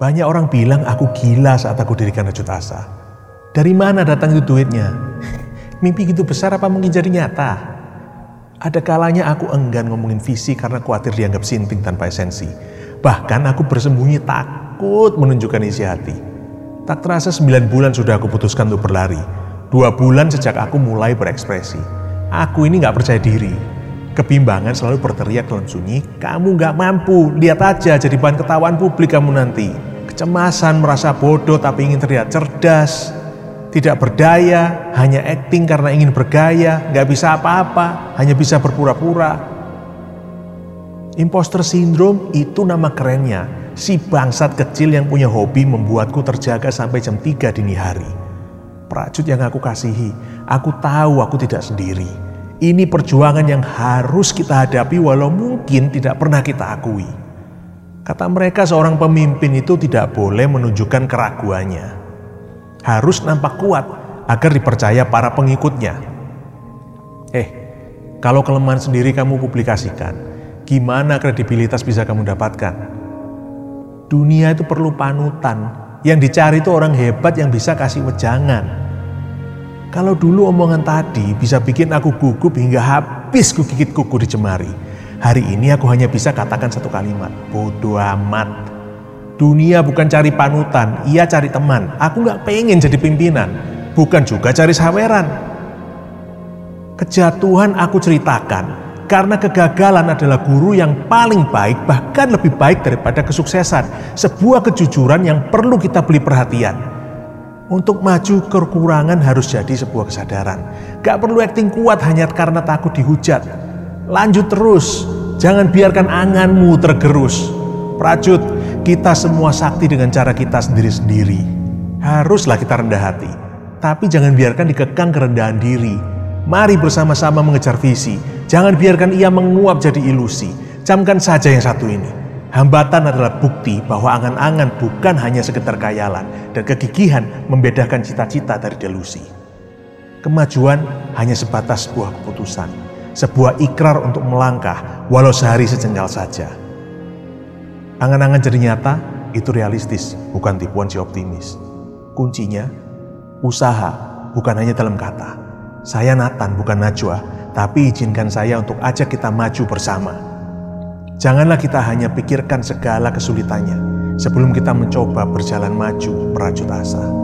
Banyak orang bilang aku gila saat aku dirikan rajut asa. Dari mana datang itu duitnya? Mimpi gitu besar apa mungkin jadi nyata? Ada kalanya aku enggan ngomongin visi karena khawatir dianggap sinting tanpa esensi. Bahkan aku bersembunyi takut menunjukkan isi hati. Tak terasa sembilan bulan sudah aku putuskan untuk berlari. Dua bulan sejak aku mulai berekspresi. Aku ini gak percaya diri. Kebimbangan selalu berteriak dalam sunyi, kamu gak mampu, lihat aja jadi bahan ketawaan publik kamu nanti. Kecemasan, merasa bodoh tapi ingin terlihat cerdas, tidak berdaya, hanya acting karena ingin bergaya, nggak bisa apa-apa, hanya bisa berpura-pura. Imposter syndrome itu nama kerennya, si bangsat kecil yang punya hobi membuatku terjaga sampai jam 3 dini hari. Prajut yang aku kasihi, aku tahu aku tidak sendiri. Ini perjuangan yang harus kita hadapi walau mungkin tidak pernah kita akui. Kata mereka seorang pemimpin itu tidak boleh menunjukkan keraguannya. Harus nampak kuat agar dipercaya para pengikutnya. Eh, kalau kelemahan sendiri kamu publikasikan, gimana kredibilitas bisa kamu dapatkan? Dunia itu perlu panutan. Yang dicari itu orang hebat yang bisa kasih wejangan. Kalau dulu omongan tadi bisa bikin aku gugup hingga habis gigit kuku di jemari Hari ini aku hanya bisa katakan satu kalimat, bodoh amat. Dunia bukan cari panutan, ia cari teman. Aku nggak pengen jadi pimpinan, bukan juga cari saweran. Kejatuhan aku ceritakan karena kegagalan adalah guru yang paling baik, bahkan lebih baik daripada kesuksesan. Sebuah kejujuran yang perlu kita beli perhatian. Untuk maju kekurangan harus jadi sebuah kesadaran. Gak perlu acting kuat hanya karena takut dihujat Lanjut terus, jangan biarkan anganmu tergerus. Prajut, kita semua sakti dengan cara kita sendiri-sendiri. Haruslah kita rendah hati, tapi jangan biarkan dikekang kerendahan diri. Mari bersama-sama mengejar visi, jangan biarkan ia menguap jadi ilusi. Camkan saja yang satu ini. Hambatan adalah bukti bahwa angan-angan bukan hanya sekedar kayalan dan kegigihan membedakan cita-cita dari delusi. Kemajuan hanya sebatas sebuah keputusan sebuah ikrar untuk melangkah walau sehari sejengkal saja. Angan-angan jadi nyata itu realistis, bukan tipuan si optimis. Kuncinya, usaha bukan hanya dalam kata. Saya Nathan bukan Najwa, tapi izinkan saya untuk ajak kita maju bersama. Janganlah kita hanya pikirkan segala kesulitannya sebelum kita mencoba berjalan maju merajut asa.